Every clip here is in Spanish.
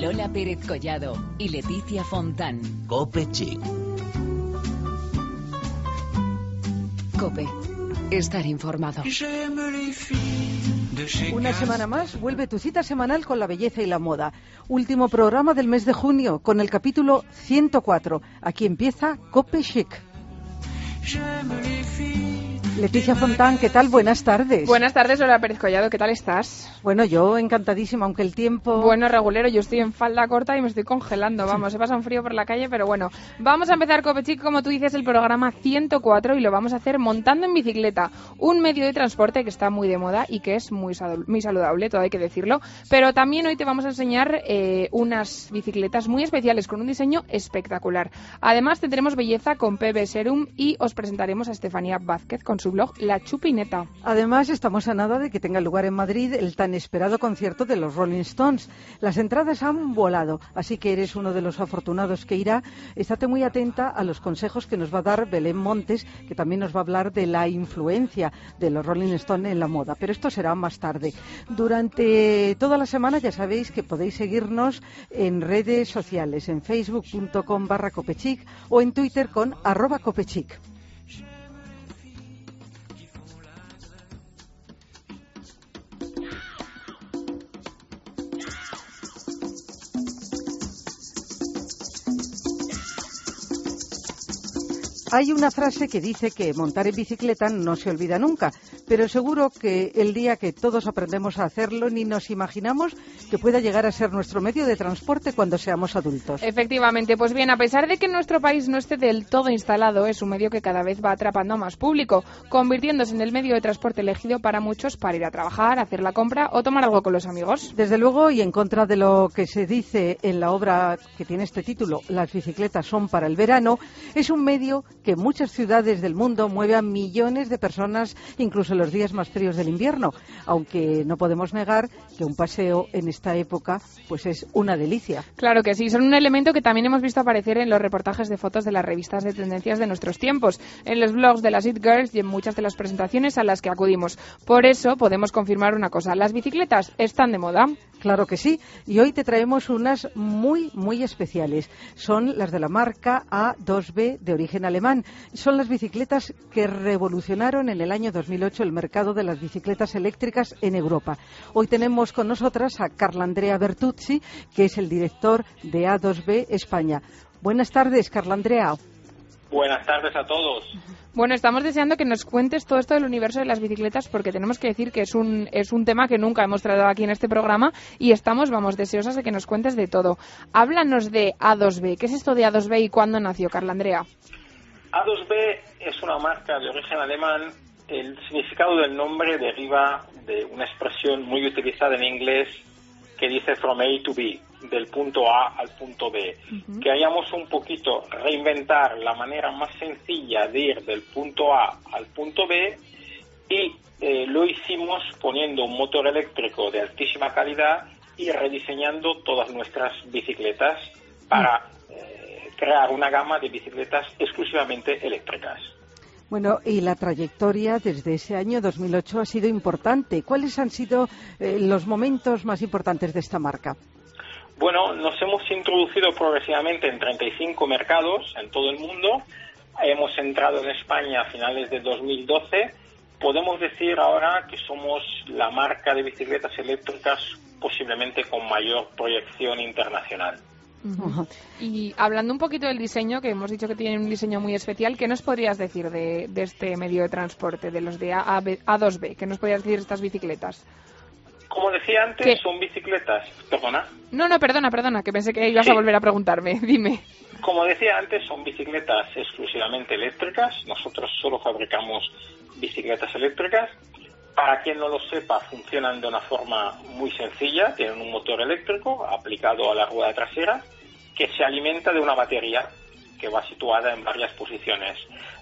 Lola Pérez Collado y Leticia Fontán. Cope Chic. Cope. Estar informado. Una semana más vuelve tu cita semanal con la belleza y la moda. Último programa del mes de junio con el capítulo 104. Aquí empieza Cope Chic. Leticia Fontán, ¿qué tal? Buenas tardes. Buenas tardes, Lola Pérez Collado, ¿qué tal estás? Bueno, yo encantadísima, aunque el tiempo... Bueno, regulero, yo estoy en falda corta y me estoy congelando, vamos, se pasa un frío por la calle, pero bueno. Vamos a empezar, Copechic, como tú dices, el programa 104 y lo vamos a hacer montando en bicicleta, un medio de transporte que está muy de moda y que es muy, muy saludable, todo hay que decirlo, pero también hoy te vamos a enseñar eh, unas bicicletas muy especiales con un diseño espectacular. Además, tendremos belleza con PB Serum y os presentaremos a Estefanía Vázquez con su blog La Chupineta. Además, estamos a nada de que tenga lugar en Madrid el tan esperado concierto de los Rolling Stones. Las entradas han volado, así que eres uno de los afortunados que irá. Estate muy atenta a los consejos que nos va a dar Belén Montes, que también nos va a hablar de la influencia de los Rolling Stones en la moda. Pero esto será más tarde. Durante toda la semana ya sabéis que podéis seguirnos en redes sociales, en facebook.com barra copechic o en Twitter con arroba copechic. Hay una frase que dice que montar en bicicleta no se olvida nunca, pero seguro que el día que todos aprendemos a hacerlo ni nos imaginamos que pueda llegar a ser nuestro medio de transporte cuando seamos adultos. Efectivamente, pues bien, a pesar de que nuestro país no esté del todo instalado, es un medio que cada vez va atrapando a más público, convirtiéndose en el medio de transporte elegido para muchos para ir a trabajar, hacer la compra o tomar algo con los amigos. Desde luego, y en contra de lo que se dice en la obra que tiene este título, Las bicicletas son para el verano, es un medio que muchas ciudades del mundo mueve a millones de personas, incluso en los días más fríos del invierno, aunque no podemos negar que un paseo en esta época pues es una delicia. Claro que sí, son un elemento que también hemos visto aparecer en los reportajes de fotos de las revistas de tendencias de nuestros tiempos, en los blogs de las It Girls y en muchas de las presentaciones a las que acudimos. Por eso podemos confirmar una cosa, las bicicletas están de moda. Claro que sí, y hoy te traemos unas muy, muy especiales. Son las de la marca A2B de origen alemán. Son las bicicletas que revolucionaron en el año 2008 el mercado de las bicicletas eléctricas en Europa. Hoy tenemos con nosotras a Carla Andrea Bertuzzi, que es el director de A2B España. Buenas tardes, Carla Andrea. Buenas tardes a todos. Bueno, estamos deseando que nos cuentes todo esto del universo de las bicicletas porque tenemos que decir que es un, es un tema que nunca hemos tratado aquí en este programa y estamos, vamos, deseosas de que nos cuentes de todo. Háblanos de A2B. ¿Qué es esto de A2B y cuándo nació, Carla Andrea? A2B es una marca de origen alemán. El significado del nombre deriva de una expresión muy utilizada en inglés que dice from A to B, del punto A al punto B. Que hayamos un poquito reinventar la manera más sencilla de ir del punto A al punto B y eh, lo hicimos poniendo un motor eléctrico de altísima calidad y rediseñando todas nuestras bicicletas para eh, crear una gama de bicicletas exclusivamente eléctricas. Bueno, y la trayectoria desde ese año 2008 ha sido importante. ¿Cuáles han sido eh, los momentos más importantes de esta marca? Bueno, nos hemos introducido progresivamente en 35 mercados en todo el mundo. Hemos entrado en España a finales de 2012. Podemos decir ahora que somos la marca de bicicletas eléctricas posiblemente con mayor proyección internacional. Y hablando un poquito del diseño, que hemos dicho que tiene un diseño muy especial, ¿qué nos podrías decir de, este medio de transporte, de los de A, 2 b ¿Qué nos podrías decir de estas bicicletas? Como decía antes, son bicicletas. ¿Perdona? No, no, perdona, perdona, que pensé que ibas a volver a preguntarme. Dime. Como decía antes, son bicicletas exclusivamente eléctricas. Nosotros solo fabricamos bicicletas eléctricas. Para quien no lo sepa, funcionan de una forma muy sencilla. Tienen un motor eléctrico aplicado a la rueda trasera que se alimenta de una batería que va situada en varias posiciones.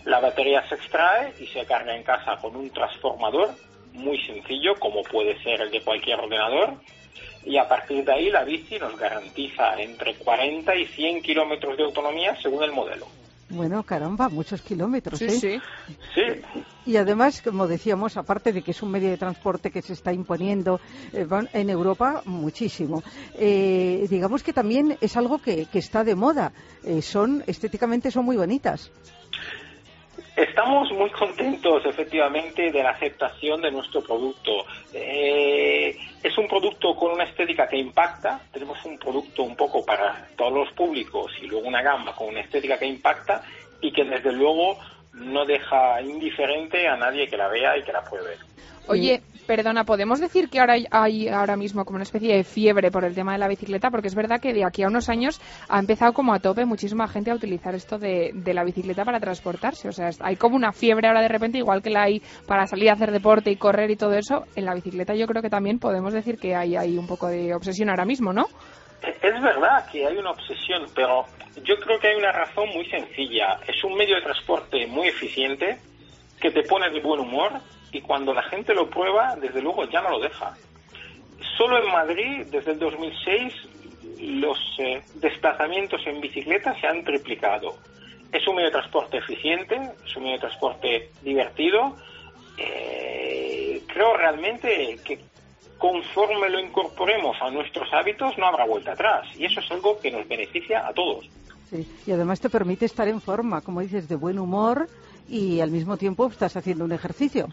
La batería se extrae y se carga en casa con un transformador muy sencillo, como puede ser el de cualquier ordenador, y a partir de ahí la bici nos garantiza entre 40 y 100 kilómetros de autonomía según el modelo. Bueno, caramba, muchos kilómetros, sí, ¿eh? Sí, sí. Y además, como decíamos, aparte de que es un medio de transporte que se está imponiendo eh, en Europa muchísimo, eh, digamos que también es algo que, está de moda. Eh, son estéticamente son muy bonitas. Estamos muy contentos, efectivamente, de la aceptación de nuestro producto. es un producto con una estética que impacta. Tenemos un producto un poco para todos los públicos y luego una gama con una estética que impacta y que desde luego no deja indiferente a nadie que la vea y que la pruebe. Oye, perdona, ¿podemos decir que ahora hay, ahora mismo como una especie de fiebre por el tema de la bicicleta? Porque es verdad que de aquí a unos años ha empezado como a tope muchísima gente a utilizar esto de, la bicicleta para transportarse. O sea, hay como una fiebre ahora de repente, igual que la hay para salir a hacer deporte y correr y todo eso. En la bicicleta yo creo que también podemos decir que hay, hay un poco de obsesión ahora mismo, ¿no? Es verdad que hay una obsesión, pero yo creo que hay una razón muy sencilla. Es un medio de transporte muy eficiente que te pone de buen humor y cuando la gente lo prueba, desde luego ya no lo deja. Solo en Madrid, desde el 2006, los eh, desplazamientos en bicicleta se han triplicado. Es un medio de transporte eficiente, es un medio de transporte divertido. Eh, creo realmente que conforme lo incorporemos a nuestros hábitos no habrá vuelta atrás y eso es algo que nos beneficia a todos. Y además te permite estar en forma, como dices, de buen humor y al mismo tiempo estás haciendo un ejercicio.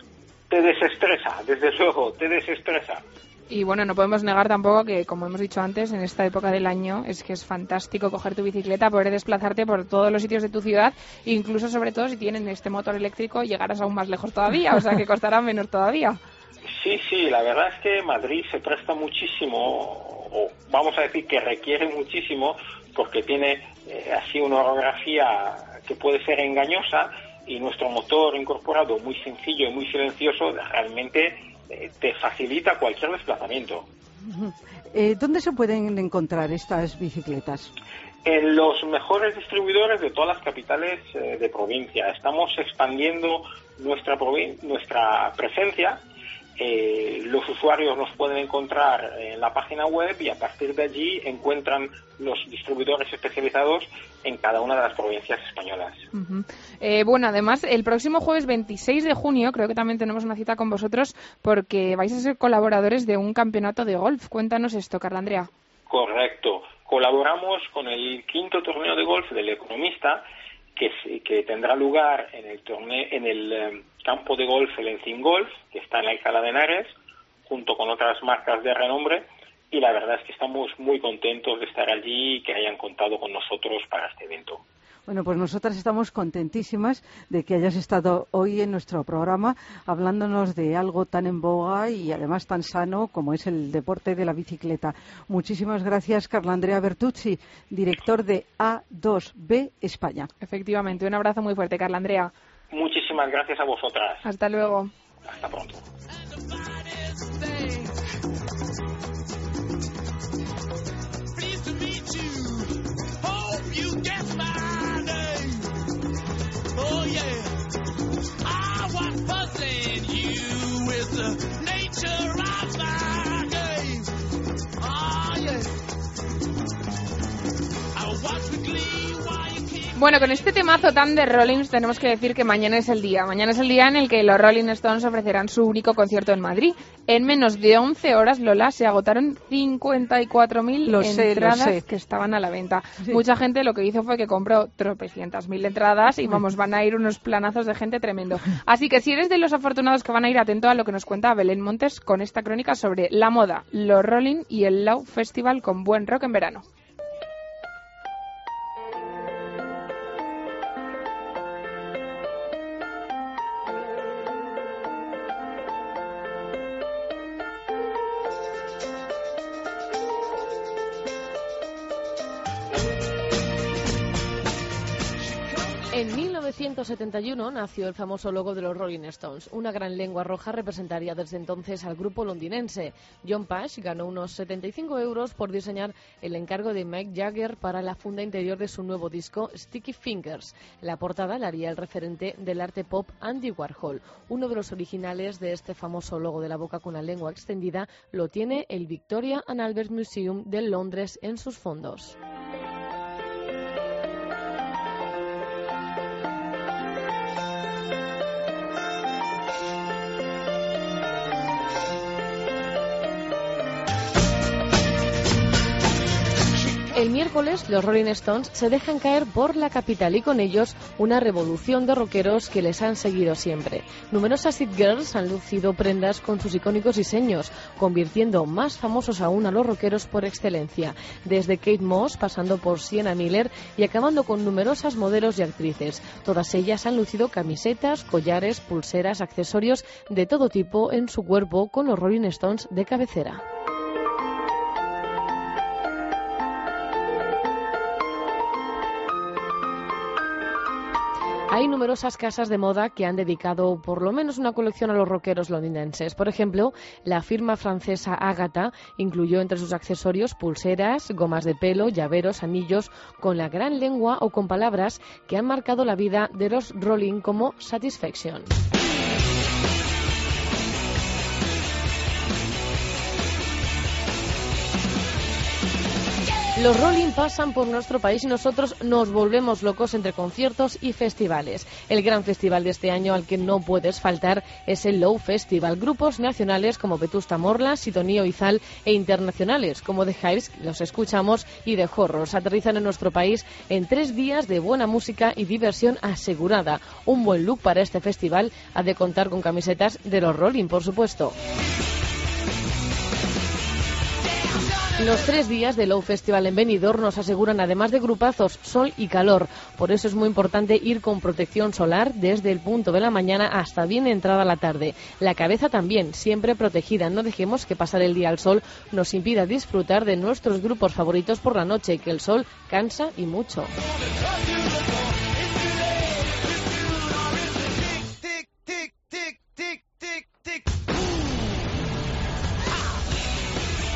Te desestresa, desde luego, te desestresa. Y bueno, no podemos negar tampoco que, como hemos dicho antes, en esta época del año es que es fantástico coger tu bicicleta, poder desplazarte por todos los sitios de tu ciudad, incluso sobre todo si tienen este motor eléctrico llegarás aún más lejos todavía, o sea que costará menos todavía. Sí, sí, la verdad es que Madrid se presta muchísimo, o vamos a decir que requiere muchísimo, porque tiene eh, así una orografía que puede ser engañosa y nuestro motor incorporado muy sencillo y muy silencioso realmente eh, te facilita cualquier desplazamiento. Eh, ¿Dónde se pueden encontrar estas bicicletas? En los mejores distribuidores de todas las capitales de provincia. Estamos expandiendo nuestra, nuestra presencia eh, los usuarios nos pueden encontrar en la página web y a partir de allí encuentran los distribuidores especializados en cada una de las provincias españolas. Eh, bueno, además, el próximo jueves 26 de junio creo que también tenemos una cita con vosotros porque vais a ser colaboradores de un campeonato de golf. Cuéntanos esto, Carla Andrea. Correcto. Colaboramos con el quinto torneo de golf del Economista que, que tendrá lugar en el torneo, en el eh, campo de golf, el Encin Golf, que está en la Alcalá de Henares, junto con otras marcas de renombre, y la verdad es que estamos muy contentos de estar allí y que hayan contado con nosotros para este evento. Bueno, pues nosotras estamos contentísimas de que hayas estado hoy en nuestro programa hablándonos de algo tan en boga y además tan sano como es el deporte de la bicicleta. Muchísimas gracias, Carla Andrea Bertucci, director de A2B España. Efectivamente, un abrazo muy fuerte, Carla Andrea. Muchísimas gracias a vosotras. Hasta luego. Hasta pronto. nature of my. Ah, yeah. I watch the gleam. Bueno, con este temazo tan de Rollins tenemos que decir que mañana es el día. Mañana es el día en el que los Rolling Stones ofrecerán su único concierto en Madrid. En menos de 11 horas, Lola, se agotaron 54.000 entradas que estaban a la venta. Mucha gente lo que hizo fue que compró tropecientas mil entradas y vamos, van a ir unos planazos de gente tremendo. Así que si eres de los afortunados que van a ir atento a lo que nos cuenta Belén Montes con esta crónica sobre la moda, los Rolling y el Low Festival con buen rock en verano. 1971 nació el famoso logo de los Rolling Stones. Una gran lengua roja representaría desde entonces al grupo londinense. John Pash ganó unos 75 euros por diseñar el encargo de Mike Jagger para la funda interior de su nuevo disco Sticky Fingers. La portada la haría el referente del arte pop Andy Warhol. Uno de los originales de este famoso logo de la boca con la lengua extendida lo tiene el Victoria and Albert Museum de Londres en sus fondos. Los Rolling Stones se dejan caer por la capital y con ellos una revolución de rockeros que les han seguido siempre. Numerosas It Girls han lucido prendas con sus icónicos diseños, convirtiendo más famosos aún a los rockeros por excelencia, desde Kate Moss pasando por Sienna Miller y acabando con numerosas modelos y actrices. Todas ellas han lucido camisetas, collares, pulseras, accesorios de todo tipo en su cuerpo con los Rolling Stones de cabecera. Hay numerosas casas de moda que han dedicado por lo menos una colección a los rockeros londinenses. Por ejemplo, la firma francesa Agatha incluyó entre sus accesorios pulseras, gomas de pelo, llaveros, anillos con la gran lengua o con palabras que han marcado la vida de los Rolling como Satisfaction. Los Rolling pasan por nuestro país y nosotros nos volvemos locos entre conciertos y festivales. El gran festival de este año al que no puedes faltar es el Low Festival. Grupos nacionales como Vetusta Morla, Sidonío Izal e internacionales como The Hives, los escuchamos, y The Horrors aterrizan en nuestro país en tres días de buena música y diversión asegurada. Un buen look para este festival ha de contar con camisetas de los Rolling, por supuesto. Los tres días del Low Festival en Benidorm nos aseguran, además de grupazos, sol y calor. Por eso es muy importante ir con protección solar desde el punto de la mañana hasta bien entrada la tarde. La cabeza también, siempre protegida. No dejemos que pasar el día al sol nos impida disfrutar de nuestros grupos favoritos por la noche, que el sol cansa y mucho.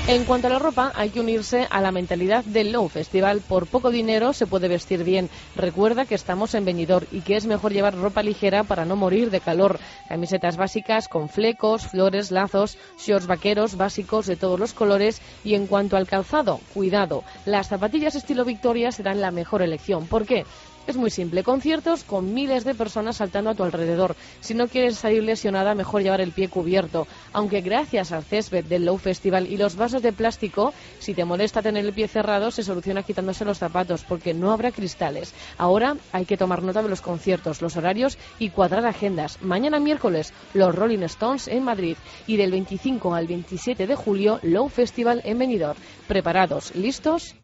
En cuanto a la ropa, hay que unirse a la mentalidad del Low Festival. Por poco dinero se puede vestir bien. Recuerda que estamos en Benidorm y que es mejor llevar ropa ligera para no morir de calor. Camisetas básicas con flecos, flores, lazos, shorts vaqueros básicos de todos los colores. Y en cuanto al calzado, cuidado. Las zapatillas estilo Victoria serán la mejor elección. ¿Por qué? Es muy simple, conciertos con miles de personas saltando a tu alrededor. Si no quieres salir lesionada, mejor llevar el pie cubierto. Aunque gracias al césped del Low Festival y los vasos de plástico, si te molesta tener el pie cerrado, se soluciona quitándose los zapatos, porque no habrá cristales. Ahora hay que tomar nota de los conciertos, los horarios y cuadrar agendas. Mañana miércoles, los Rolling Stones en Madrid y del 25 al 27 de julio, Low Festival en Benidorm. Preparados, listos,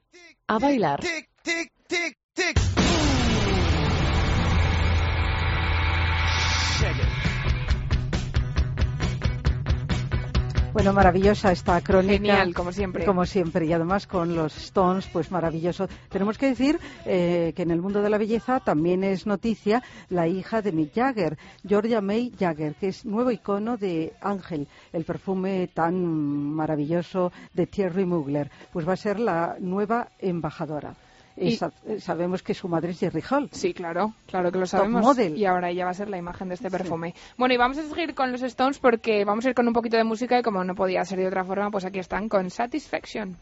a bailar. Bueno, maravillosa esta crónica. Genial, como siempre. Como siempre, y además con los Stones, pues maravilloso. Tenemos que decir eh, que en el mundo de la belleza también es noticia la hija de Mick Jagger, Georgia May Jagger, que es nuevo icono de Ángel, el perfume tan maravilloso de Thierry Mugler. Pues va a ser la nueva embajadora. Y, sabemos que su madre es. Sí, claro, claro que lo sabemos. Y ahora ella va a ser la imagen de este perfume. Bueno, y vamos a seguir con los Stones porque vamos a ir con un poquito de música y como no podía ser de otra forma, pues aquí están con Satisfaction.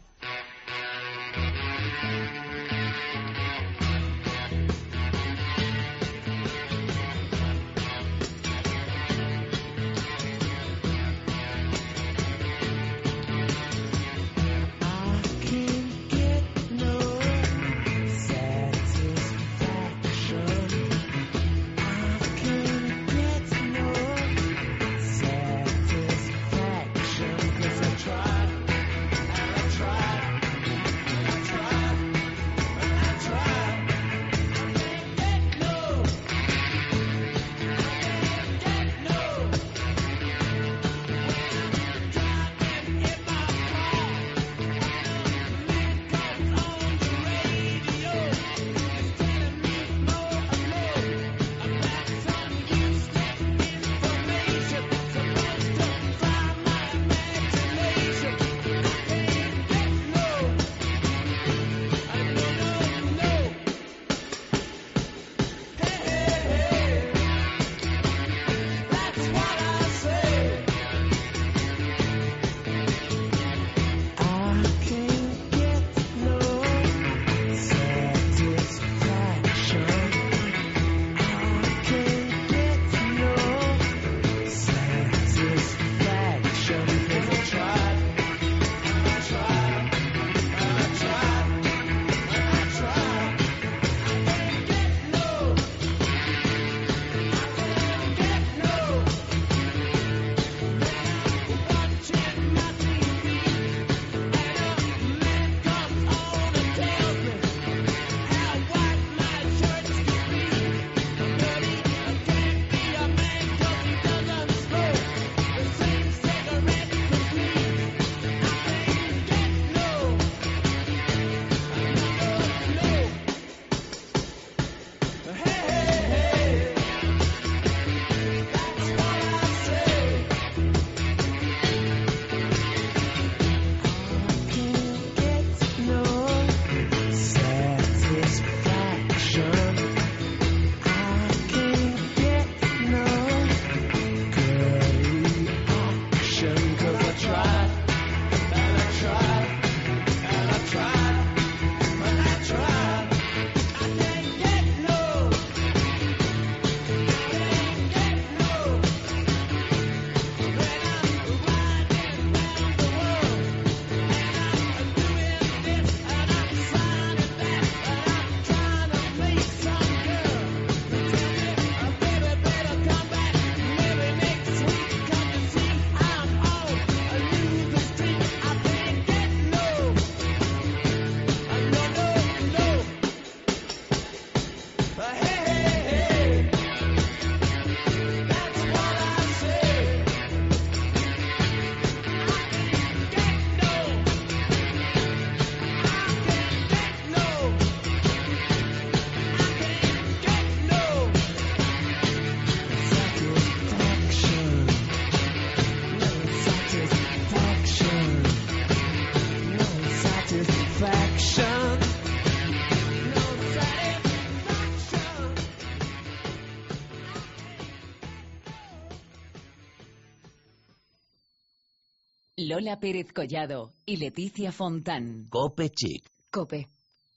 Lola Pérez Collado y Leticia Fontán. Cope Chic. Cope.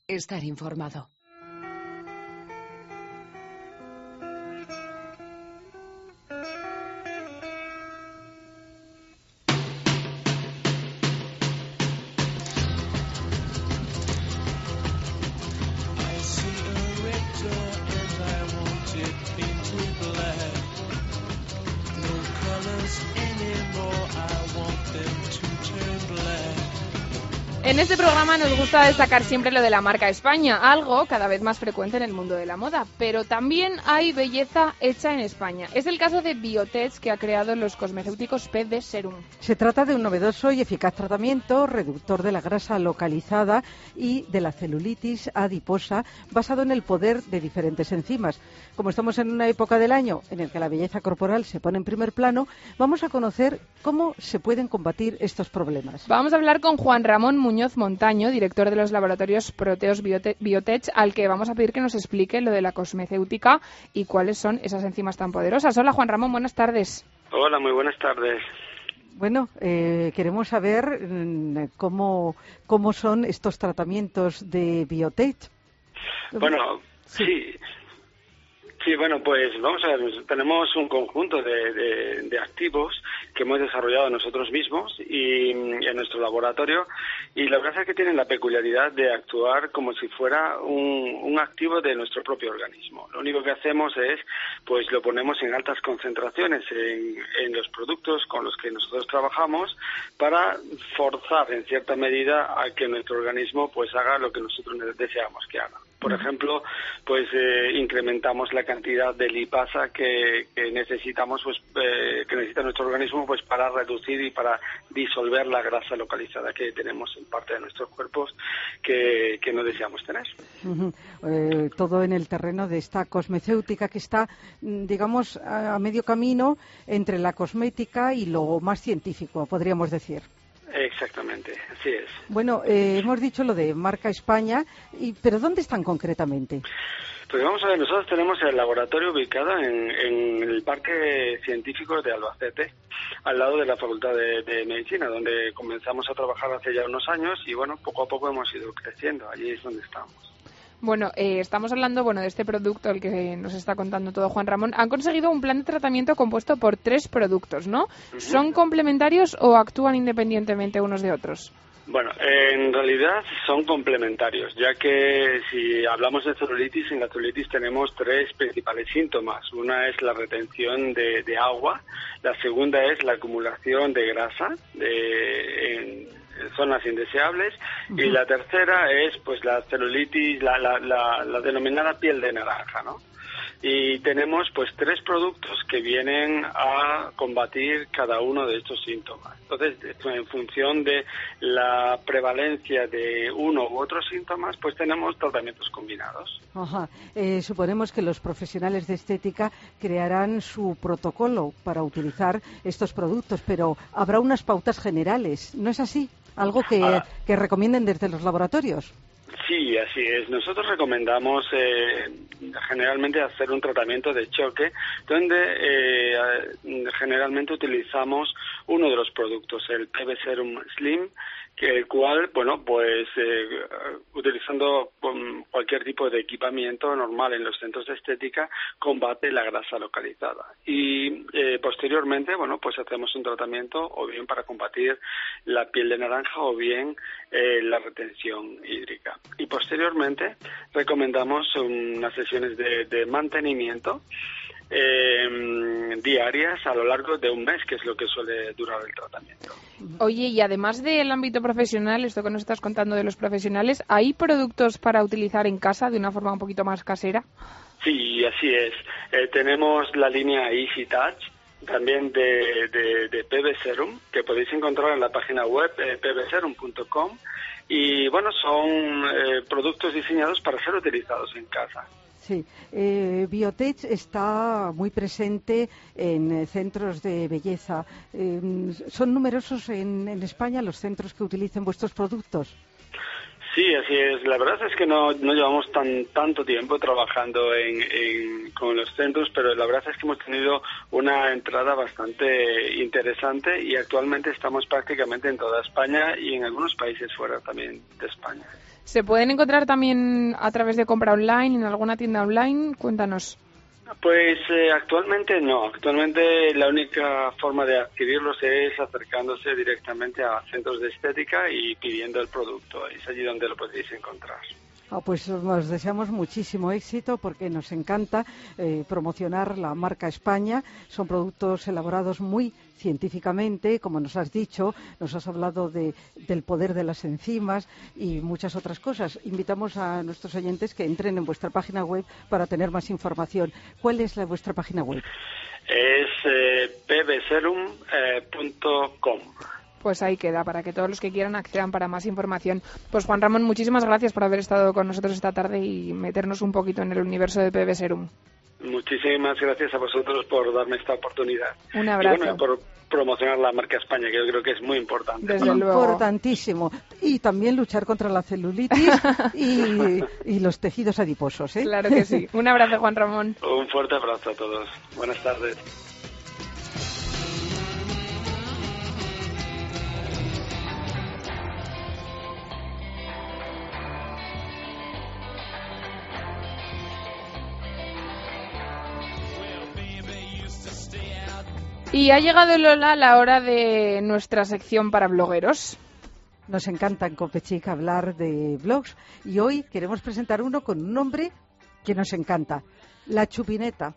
Estar informado. Destacar siempre lo de la marca España, algo cada vez más frecuente en el mundo de la moda, pero también hay belleza hecha en España. Es el caso de Biotech que ha creado los cosmecéuticos PD Serum. Se trata de un novedoso y eficaz tratamiento reductor de la grasa localizada y de la celulitis adiposa basado en el poder de diferentes enzimas. Como estamos en una época del año en el que la belleza corporal se pone en primer plano, vamos a conocer cómo se pueden combatir estos problemas. Vamos a hablar con Juan Ramón Muñoz Montaño, director de los laboratorios Proteos Biote- Biotech, al que vamos a pedir que nos explique lo de la cosmecéutica y cuáles son esas enzimas tan poderosas. Hola Juan Ramón, buenas tardes. Hola, muy buenas tardes. Bueno, eh, queremos saber mm, cómo, cómo son estos tratamientos de Biotech. Bueno, sí. Sí, bueno, pues vamos a ver, tenemos un conjunto de, activos que hemos desarrollado nosotros mismos y en nuestro laboratorio y la verdad es que tienen la peculiaridad de actuar como si fuera un, un activo de nuestro propio organismo. Lo único que hacemos es, pues lo ponemos en altas concentraciones en, en los productos con los que nosotros trabajamos para forzar en cierta medida a que nuestro organismo pues haga lo que nosotros deseamos que haga. Por ejemplo, pues eh, incrementamos la cantidad de lipasa que, que necesitamos, pues eh, que necesita nuestro organismo, pues para reducir y para disolver la grasa localizada que tenemos en parte de nuestros cuerpos que, que no deseamos tener. Eh, todo en el terreno de esta cosmecéutica que está, mm, digamos, a a medio camino entre la cosmética y lo más científico, podríamos decir. Exactamente, así es. Bueno, eh, hemos dicho lo de marca España, y, pero ¿dónde están concretamente? Pues vamos a ver, nosotros tenemos el laboratorio ubicado en, en el Parque Científico de Albacete, al lado de la Facultad de, de Medicina, donde comenzamos a trabajar hace ya unos años y bueno, poco a poco hemos ido creciendo, allí es donde estamos. Bueno, eh, estamos hablando bueno, de este producto, el que nos está contando todo Juan Ramón. Han conseguido un plan de tratamiento compuesto por tres productos, ¿no? ¿Son complementarios o actúan independientemente unos de otros? Bueno, en realidad son complementarios, ya que si hablamos de celulitis, en la celulitis tenemos tres principales síntomas. Una es la retención de, de agua, la segunda es la acumulación de grasa de, en zonas indeseables y la tercera es pues la celulitis, la, la, la, la denominada piel de naranja, ¿no? y tenemos pues tres productos que vienen a combatir cada uno de estos síntomas. Entonces, en función de la prevalencia de uno u otros síntomas, pues tenemos tratamientos combinados. Ajá. Eh, suponemos que los profesionales de estética crearán su protocolo para utilizar estos productos, pero habrá unas pautas generales, ¿no es así? Algo que, Ah. que recomienden desde los laboratorios. Sí, así es. Nosotros recomendamos eh, generalmente hacer un tratamiento de choque donde eh, generalmente utilizamos uno de los productos, el PB Serum Slim, el cual, bueno, pues eh, utilizando um, cualquier tipo de equipamiento normal en los centros de estética, combate la grasa localizada. Y eh, posteriormente, bueno, pues hacemos un tratamiento o bien para combatir la piel de naranja o bien eh, la retención hídrica. Y posteriormente recomendamos unas sesiones de, de mantenimiento eh, diarias a lo largo de un mes, que es lo que suele durar el tratamiento. Oye, y además del ámbito profesional, esto que nos estás contando de los profesionales, ¿hay productos para utilizar en casa de una forma un poquito más casera? Sí, así es. Eh, tenemos la línea Easy Touch, también de, de, de PB Serum, que podéis encontrar en la página web eh, pbserum.com. Y bueno, son eh, productos diseñados para ser utilizados en casa. Sí, eh, Biotech está muy presente en eh, centros de belleza. Eh, ¿Son numerosos en, en España los centros que utilicen vuestros productos? Sí, así es. La verdad es que no, no llevamos tan tanto tiempo trabajando en, con los centros, pero la verdad es que hemos tenido una entrada bastante interesante y actualmente estamos prácticamente en toda España y en algunos países fuera también de España. ¿Se pueden encontrar también a través de compra online, en alguna tienda online? Cuéntanos. Pues eh, actualmente no. Actualmente la única forma de adquirirlos es acercándose directamente a centros de estética y pidiendo el producto. Es allí donde lo podéis encontrar. Ah, pues os deseamos muchísimo éxito porque nos encanta eh, promocionar la marca España. Son productos elaborados muy científicamente, como nos has dicho, nos has hablado del poder de las enzimas y muchas otras cosas. Invitamos a nuestros oyentes que entren en vuestra página web para tener más información. ¿Cuál es la vuestra página web? Es eh, pbserum.com. Pues ahí queda, para que todos los que quieran accedan para más información. Pues Juan Ramón, muchísimas gracias por haber estado con nosotros esta tarde y meternos un poquito en el universo de PB Serum. Muchísimas gracias a vosotros por darme esta oportunidad. Un abrazo. Y por promocionar la marca España, que yo creo que es muy importante. Desde luego. Importantísimo. Y también luchar contra la celulitis y, y, los tejidos adiposos. ¿eh? Claro que sí. Un abrazo, Juan Ramón. Un fuerte abrazo a todos. Buenas tardes. Y ha llegado Lola la hora de nuestra sección para blogueros. Nos encanta en Copechic hablar de blogs y hoy queremos presentar uno con un nombre que nos encanta, La Chupineta,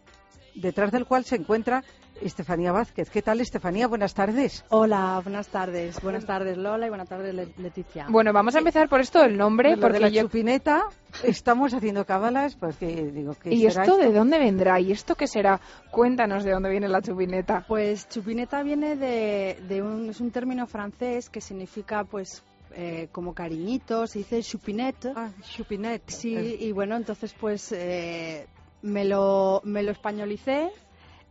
detrás del cual se encuentra Estefanía Vázquez. ¿Qué tal, Estefanía? Buenas tardes. Hola, buenas tardes. Buenas tardes, Lola, y buenas tardes, Leticia. Bueno, vamos a empezar por esto del nombre. porque la chupineta estamos haciendo cábalas porque digo que ¿Y esto, de dónde vendrá? ¿Y esto qué será? Cuéntanos de dónde viene la chupineta. Pues chupineta viene de, un, es un término francés que significa pues eh, como cariñito, se dice chupinette. Ah, chupinette. Sí, y bueno, entonces pues eh, me, lo, me lo españolicé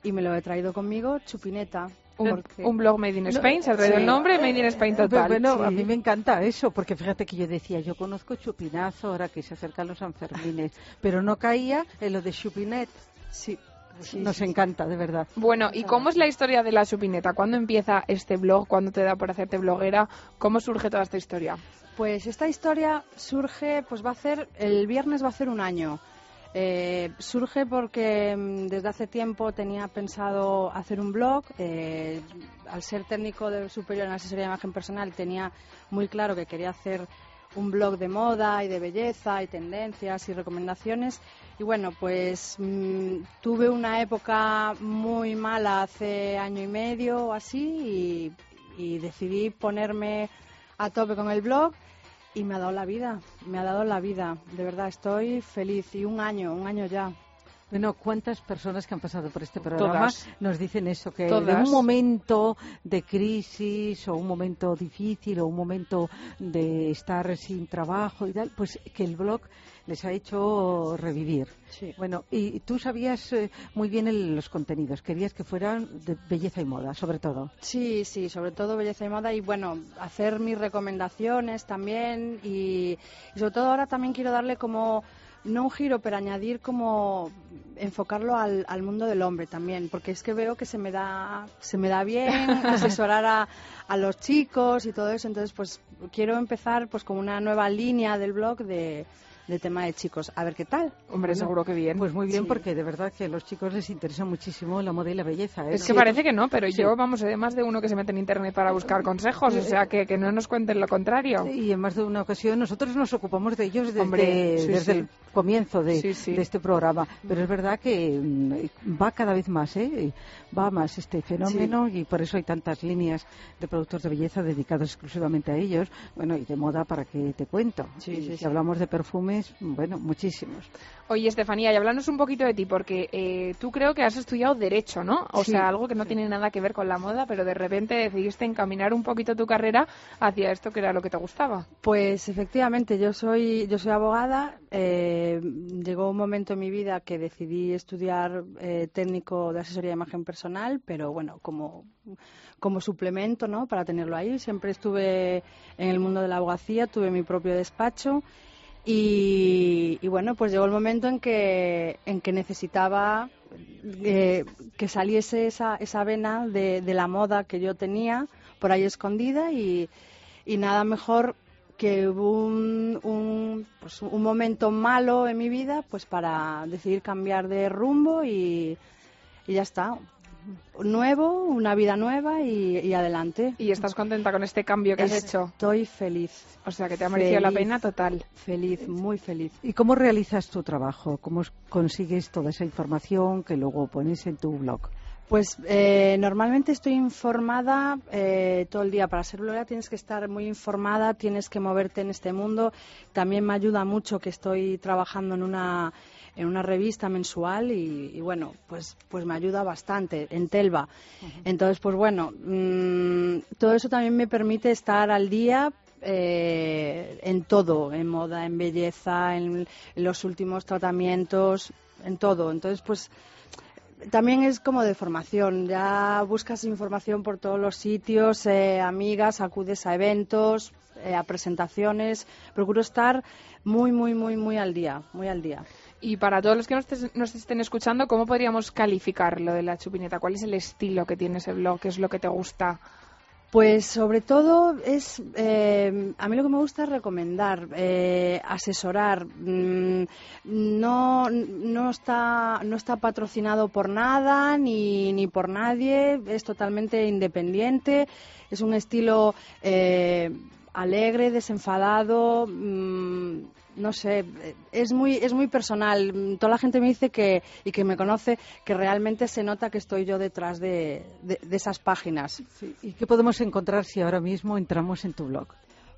y me lo he traído conmigo, Chupineta. Un, blog Made in Spain, se ha traído el nombre, Made in Spain total. Bueno, a mí me encanta eso, porque fíjate que yo decía, yo conozco Chupinazo ahora que se acercan los Sanfermines, pero no caía en lo de Chupinet. Sí. Nos encanta, de verdad. Bueno, ¿y cómo es la historia de la chupineta? ¿Cuándo empieza este blog? ¿Cuándo te da por hacerte bloguera? ¿Cómo surge toda esta historia? Pues esta historia surge, pues va a ser, el viernes va a ser un año. Eh, surge porque mm, desde hace tiempo tenía pensado hacer un blog. Eh, al ser técnico de superior en asesoría de imagen personal, tenía muy claro que quería hacer un blog de moda y de belleza y tendencias y recomendaciones. Y bueno, pues mm, tuve una época muy mala hace año y medio o así y decidí ponerme a tope con el blog y me ha dado la vida, me ha dado la vida. De verdad, estoy feliz. Y un año, un año ya. Bueno, ¿cuántas personas que han pasado por este programa nos dicen eso? Que en un momento de crisis o un momento difícil o un momento de estar sin trabajo y tal, pues que el blog les ha hecho revivir. Bueno, y tú sabías eh, muy bien los contenidos, querías que fueran de belleza y moda, sobre todo. Sí, sí, sobre todo belleza y moda y bueno, hacer mis recomendaciones también y sobre todo ahora también quiero darle como no un giro, pero añadir como enfocarlo al, al, mundo del hombre también, porque es que veo que se me da, se me da bien asesorar a, a los chicos y todo eso, entonces pues quiero empezar pues con una nueva línea del blog de de tema de chicos. A ver qué tal. Hombre, seguro que bien. Pues muy bien, porque de verdad que a los chicos les interesa muchísimo la moda y la belleza. ¿eh? Es que parece que no, pero yo, vamos, más de uno que se mete en internet para buscar consejos, o sea, que, que no nos cuenten lo contrario. Y en más de una ocasión nosotros nos ocupamos de ellos desde, desde el comienzo de, de, este programa. Pero es verdad que mm, va cada vez más, ¿eh? Va más este fenómeno y por eso hay tantas líneas de productos de belleza dedicados exclusivamente a ellos. Bueno, y de moda, ¿para que te cuento? si hablamos de perfume bueno, muchísimos. Oye, Estefanía, y hablanos un poquito de ti, porque eh, tú creo que has estudiado Derecho, ¿no? O sea, algo que no tiene nada que ver con la moda, pero de repente decidiste encaminar un poquito tu carrera hacia esto que era lo que te gustaba. Pues efectivamente, yo soy, yo soy abogada, eh, eh, llegó un momento en mi vida que decidí estudiar eh, técnico de asesoría de imagen personal, pero bueno, como, como suplemento, ¿no? Para tenerlo ahí. Siempre estuve en el mundo de la abogacía, tuve mi propio despacho y, bueno, pues llegó el momento en que, en que necesitaba eh, que saliese esa, esa vena de, la moda que yo tenía por ahí escondida y nada mejor que un, un, pues un momento malo en mi vida pues para decidir cambiar de rumbo y, y ya está nuevo, una vida nueva y, y adelante. ¿Y estás contenta con este cambio que has hecho? Estoy feliz. O sea, que te ha merecido la pena total. Feliz, muy feliz. ¿Y cómo realizas tu trabajo? ¿Cómo consigues toda esa información que luego pones en tu blog? Pues eh, normalmente estoy informada eh, todo el día. Para ser bloguera tienes que estar muy informada, tienes que moverte en este mundo. También me ayuda mucho que estoy trabajando en una en una revista mensual y, y bueno, pues pues me ayuda bastante en Telva. Entonces, pues bueno, mm, todo eso también me permite estar al día eh, en todo, en moda, en belleza, en, en los últimos tratamientos, en todo. Entonces, pues también es como de formación. Ya buscas información por todos los sitios, eh, amigas, acudes a eventos, eh, a presentaciones. Procuro estar muy, muy, muy, muy al día, muy al día. Y para todos los que nos, nos estén escuchando, ¿cómo podríamos calificar lo de la chupineta? ¿Cuál es el estilo que tiene ese blog? ¿Qué es lo que te gusta? Pues sobre todo es, eh, a mí lo que me gusta es recomendar, eh, asesorar. Mm, no, no, está, no está patrocinado por nada ni, ni por nadie, es totalmente independiente, es un estilo eh, alegre, desenfadado. mm, no sé, es muy, es muy personal. Toda la gente me dice que, y que me conoce, que realmente se nota que estoy yo detrás de, de- de esas páginas. ¿Y qué podemos encontrar si ahora mismo entramos en tu blog?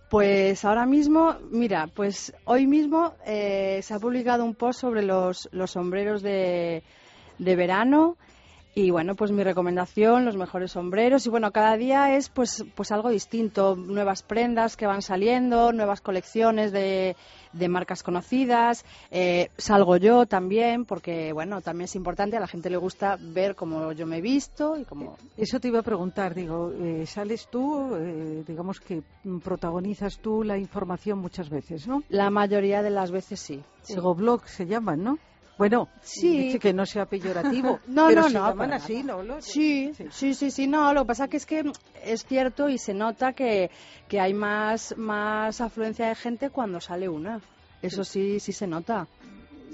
Pues ahora mismo, mira, pues hoy mismo eh, se ha publicado un post sobre los, los sombreros de, de verano y bueno, pues mi recomendación, los mejores sombreros y bueno, cada día es pues, pues algo distinto, nuevas prendas que van saliendo, nuevas colecciones de, de marcas conocidas, eh, salgo yo también porque bueno, también es importante, a la gente le gusta ver cómo yo me he visto y cómo... Eso te iba a preguntar, digo, eh, sales tú, eh, digamos que protagonizas tú la información muchas veces, ¿no? La mayoría de las veces sí. sí. Blog se llaman, ¿no? Bueno, Sí. dice que no sea peyorativo, No, pero no, se no, llaman así. ¿no? Lo- Sí, sí, sí, sí, no, lo que pasa que es que es cierto y se nota que, que hay más, más afluencia de gente cuando sale una. Eso sí, sí se nota.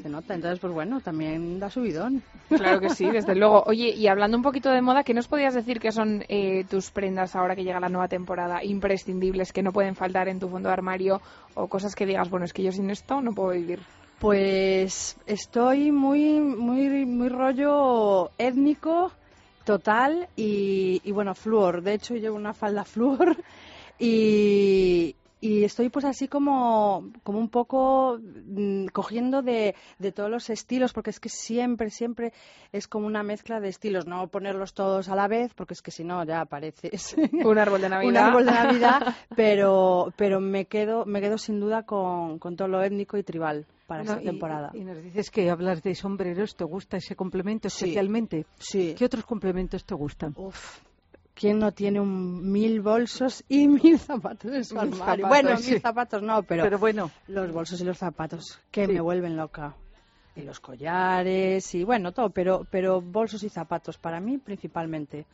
Se nota, entonces pues bueno, también da subidón. Claro que sí, desde luego. Oye, y hablando un poquito de moda, ¿qué nos podías decir que son eh, tus prendas ahora que llega la nueva temporada imprescindibles, que no pueden faltar en tu fondo de armario o cosas que digas, bueno, es que yo sin esto no puedo vivir? Pues estoy muy, muy, muy rollo étnico total y, y bueno, flúor. De hecho, llevo una falda flúor y, y estoy pues así como, como un poco mm, cogiendo de, de todos los estilos, porque es que siempre, siempre es como una mezcla de estilos. No ponerlos todos a la vez, porque es que si no ya pareces Un árbol de Navidad. un árbol de Navidad, pero, pero me quedo, me quedo sin duda con, con todo lo étnico y tribal para No, esta y- temporada. Y, nos dices que hablas de sombreros, ¿te gusta ese complemento Sí. especialmente? Sí. ¿Qué otros complementos te gustan? Uf, ¿quién no tiene un mil bolsos y mil zapatos en su armario? zapatos, bueno, sí. mil zapatos no, pero, Pero bueno, los bolsos y los zapatos que Sí. me vuelven loca. Y los collares y bueno, todo, pero, pero bolsos y zapatos para mí principalmente.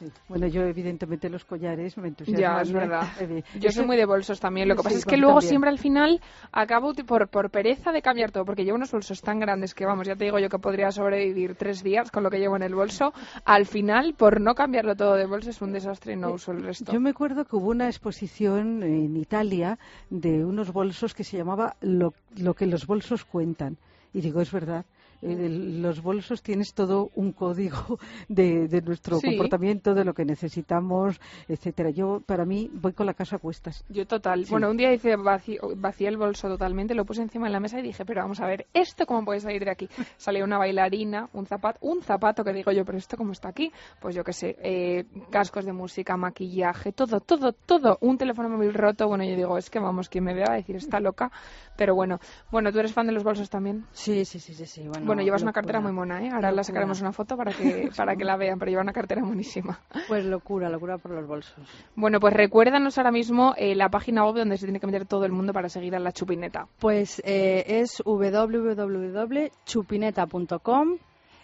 Sí. bueno, yo evidentemente los collares me entusiasman. Ya, es verdad. Eh, Yo soy muy de bolsos también. Lo que pasa Sí, es que luego también. siempre al final acabo por, por pereza de cambiar todo, porque llevo unos bolsos tan grandes que, vamos, ya te digo yo que podría sobrevivir tres días con lo que llevo en el bolso. Al final, por no cambiarlo todo de bolso, es un desastre y no uso el resto. Yo me acuerdo que hubo una exposición en Italia de unos bolsos que se llamaba Lo, lo que los bolsos cuentan. Y digo, es verdad. Eh, los bolsos tienes todo un código de, de nuestro Sí. comportamiento, de lo que necesitamos, etcétera. Yo, para mí, voy con la casa a cuestas. Yo total. Sí. Bueno, un día hice vaci vacié el bolso totalmente, lo puse encima de la mesa y dije, pero vamos a ver, ¿esto cómo puede salir de aquí? Salió una bailarina, un zapato, un zapato que digo yo, pero ¿esto cómo está aquí? Pues yo qué sé, eh, cascos de música, maquillaje, todo, todo, todo. Un teléfono móvil roto, bueno, yo digo, es que vamos, quien me vea va a decir, está loca. Pero bueno, bueno, ¿tú eres fan de los bolsos también? Sí, sí, sí, sí, sí. Bueno, Bueno, llevas una cartera muy mona, ¿eh? Ahora la sacaremos una foto para que, para que la vean, pero lleva una cartera monísima. Pues locura, locura por los bolsos. Bueno, pues recuérdanos ahora mismo eh, la página web donde se tiene que meter todo el mundo para seguir a la chupineta. Pues eh, es www.chupineta.com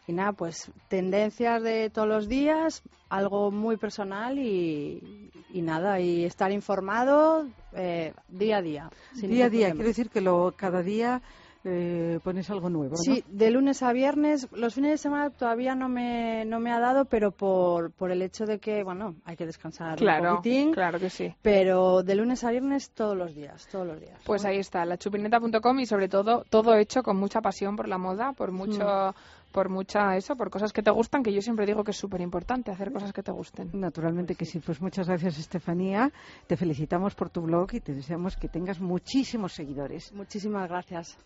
y nada, pues tendencias de todos los días, algo muy personal y, y nada, y estar informado eh, día a día. día a día, problema. quiero decir que lo, cada día eh, pones algo nuevo, ¿no? Sí, de lunes a viernes. Los fines de semana todavía no me, no me ha dado, pero por, por el hecho de que, bueno, hay que descansar un Claro, poquitín. claro que sí. Pero de lunes a viernes todos los días, todos los días. Pues ahí está, lachupineta.com y sobre todo todo hecho con mucha pasión por la moda, por mucho, por mucha eso, por cosas que te gustan, que yo siempre digo que es súper importante hacer cosas que te gusten. Naturalmente que sí. Pues muchas gracias, Estefanía. Te felicitamos por tu blog y te deseamos que tengas muchísimos seguidores. Muchísimas gracias.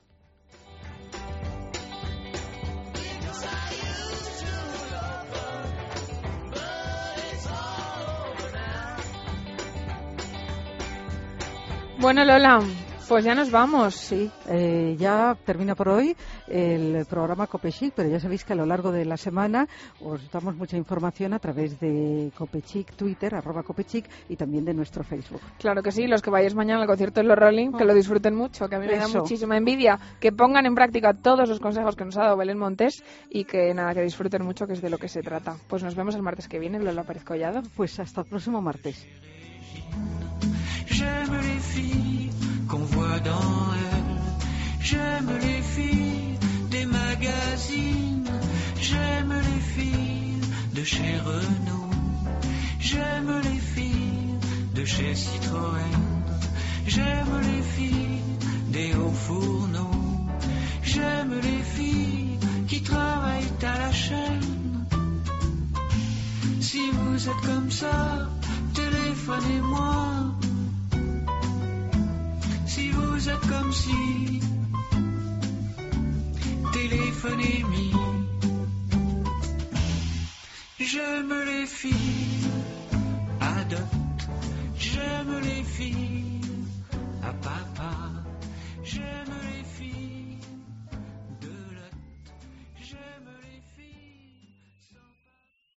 Bueno, Lola, pues ya nos vamos. Sí, eh, ya termina por hoy el programa Copechic, pero ya sabéis que a lo largo de la semana os damos mucha información a través de Copechic, Twitter, arroba Copechic y también de nuestro Facebook. Claro que sí, los que vayáis mañana al concierto de los Rolling, que lo disfruten mucho, que a mí me da muchísima envidia, que pongan en práctica todos los consejos que nos ha dado Belén Montés y que nada, que disfruten mucho, que es de lo que se trata. Pues nos vemos el martes que viene, Lola Pérez Collado. Pues hasta el próximo martes. Filles qu'on voit dans elle. J'aime les filles des magazines. J'aime les filles de chez Renault. J'aime les filles de chez Citroën. J'aime les filles des hauts fourneaux. J'aime les filles qui travaillent à la chaîne. Si vous êtes comme ça, téléphonez-moi. Si vous êtes comme si, téléphonez-moi. J'aime les filles, adopte. J'aime les filles, à papa.